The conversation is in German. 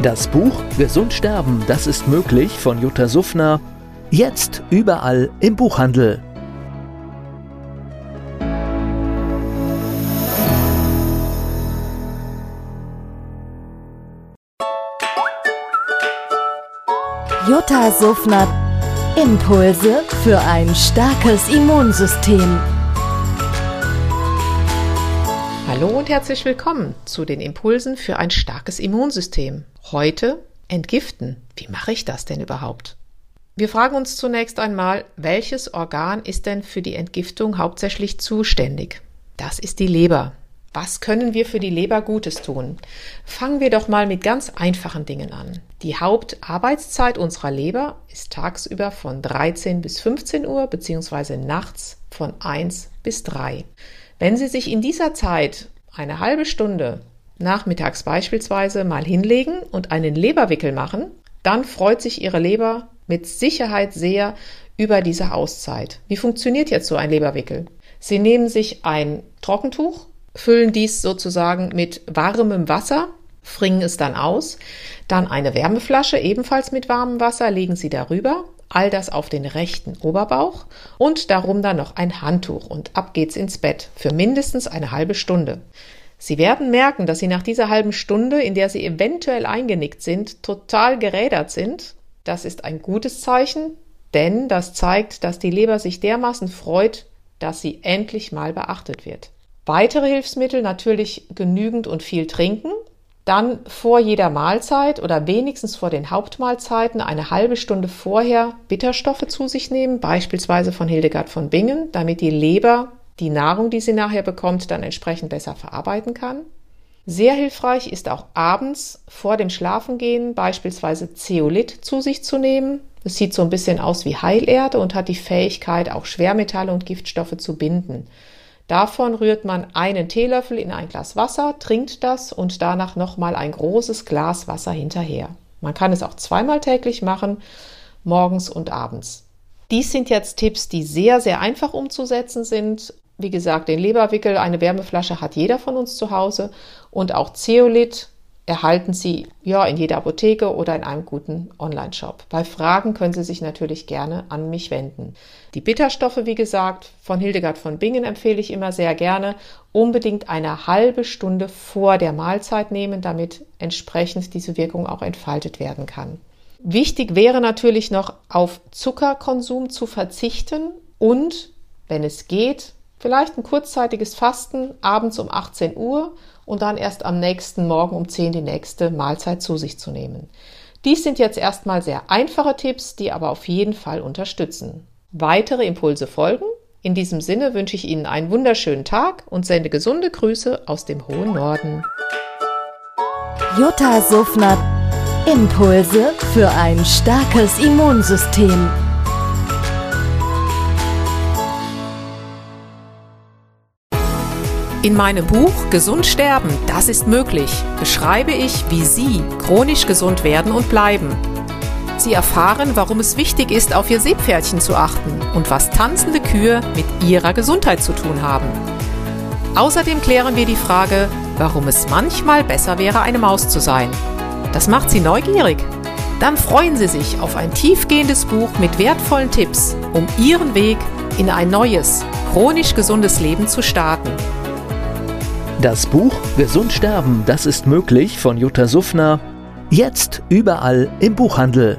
Das Buch Gesund sterben, das ist möglich von Jutta Suffner. Jetzt überall im Buchhandel. Jutta Suffner. Impulse für ein starkes Immunsystem. Hallo und herzlich willkommen zu den Impulsen für ein starkes Immunsystem. Heute entgiften. Wie mache ich das denn überhaupt? Wir fragen uns zunächst einmal, welches Organ ist denn für die Entgiftung hauptsächlich zuständig? Das ist die Leber. Was können wir für die Leber Gutes tun? Fangen wir doch mal mit ganz einfachen Dingen an. Die Hauptarbeitszeit unserer Leber ist tagsüber von 13 bis 15 Uhr beziehungsweise nachts von 1 bis 3. Wenn Sie sich in dieser Zeit eine halbe Stunde nachmittags beispielsweise mal hinlegen und einen Leberwickel machen, dann freut sich Ihre Leber mit Sicherheit sehr über diese Auszeit. Wie funktioniert jetzt so ein Leberwickel? Sie nehmen sich ein Trockentuch füllen dies sozusagen mit warmem Wasser, fringen es dann aus, dann eine Wärmeflasche ebenfalls mit warmem Wasser, legen Sie darüber, all das auf den rechten Oberbauch und darum dann noch ein Handtuch und ab geht's ins Bett für mindestens eine halbe Stunde. Sie werden merken, dass Sie nach dieser halben Stunde, in der Sie eventuell eingenickt sind, total gerädert sind. Das ist ein gutes Zeichen, denn das zeigt, dass die Leber sich dermaßen freut, dass sie endlich mal beachtet wird. Weitere Hilfsmittel natürlich genügend und viel trinken. Dann vor jeder Mahlzeit oder wenigstens vor den Hauptmahlzeiten eine halbe Stunde vorher Bitterstoffe zu sich nehmen, beispielsweise von Hildegard von Bingen, damit die Leber die Nahrung, die sie nachher bekommt, dann entsprechend besser verarbeiten kann. Sehr hilfreich ist auch abends vor dem Schlafengehen beispielsweise Zeolit zu sich zu nehmen. Es sieht so ein bisschen aus wie Heilerde und hat die Fähigkeit, auch Schwermetalle und Giftstoffe zu binden. Davon rührt man einen Teelöffel in ein Glas Wasser, trinkt das und danach nochmal ein großes Glas Wasser hinterher. Man kann es auch zweimal täglich machen, morgens und abends. Dies sind jetzt Tipps, die sehr, sehr einfach umzusetzen sind. Wie gesagt, den Leberwickel, eine Wärmeflasche hat jeder von uns zu Hause und auch Zeolit erhalten Sie ja in jeder Apotheke oder in einem guten Online-Shop. Bei Fragen können Sie sich natürlich gerne an mich wenden. Die Bitterstoffe, wie gesagt, von Hildegard von Bingen empfehle ich immer sehr gerne. Unbedingt eine halbe Stunde vor der Mahlzeit nehmen, damit entsprechend diese Wirkung auch entfaltet werden kann. Wichtig wäre natürlich noch auf Zuckerkonsum zu verzichten und, wenn es geht, vielleicht ein kurzzeitiges Fasten abends um 18 Uhr und dann erst am nächsten Morgen um 10 die nächste Mahlzeit zu sich zu nehmen. Dies sind jetzt erstmal sehr einfache Tipps, die aber auf jeden Fall unterstützen. Weitere Impulse folgen. In diesem Sinne wünsche ich Ihnen einen wunderschönen Tag und sende gesunde Grüße aus dem hohen Norden. Jutta Suffner Impulse für ein starkes Immunsystem. In meinem Buch Gesund sterben, das ist möglich, beschreibe ich, wie Sie chronisch gesund werden und bleiben. Sie erfahren, warum es wichtig ist, auf Ihr Seepferdchen zu achten und was tanzende Kühe mit ihrer Gesundheit zu tun haben. Außerdem klären wir die Frage, warum es manchmal besser wäre, eine Maus zu sein. Das macht Sie neugierig. Dann freuen Sie sich auf ein tiefgehendes Buch mit wertvollen Tipps, um Ihren Weg in ein neues, chronisch gesundes Leben zu starten. Das Buch Gesund sterben, das ist möglich von Jutta Suffner. Jetzt überall im Buchhandel.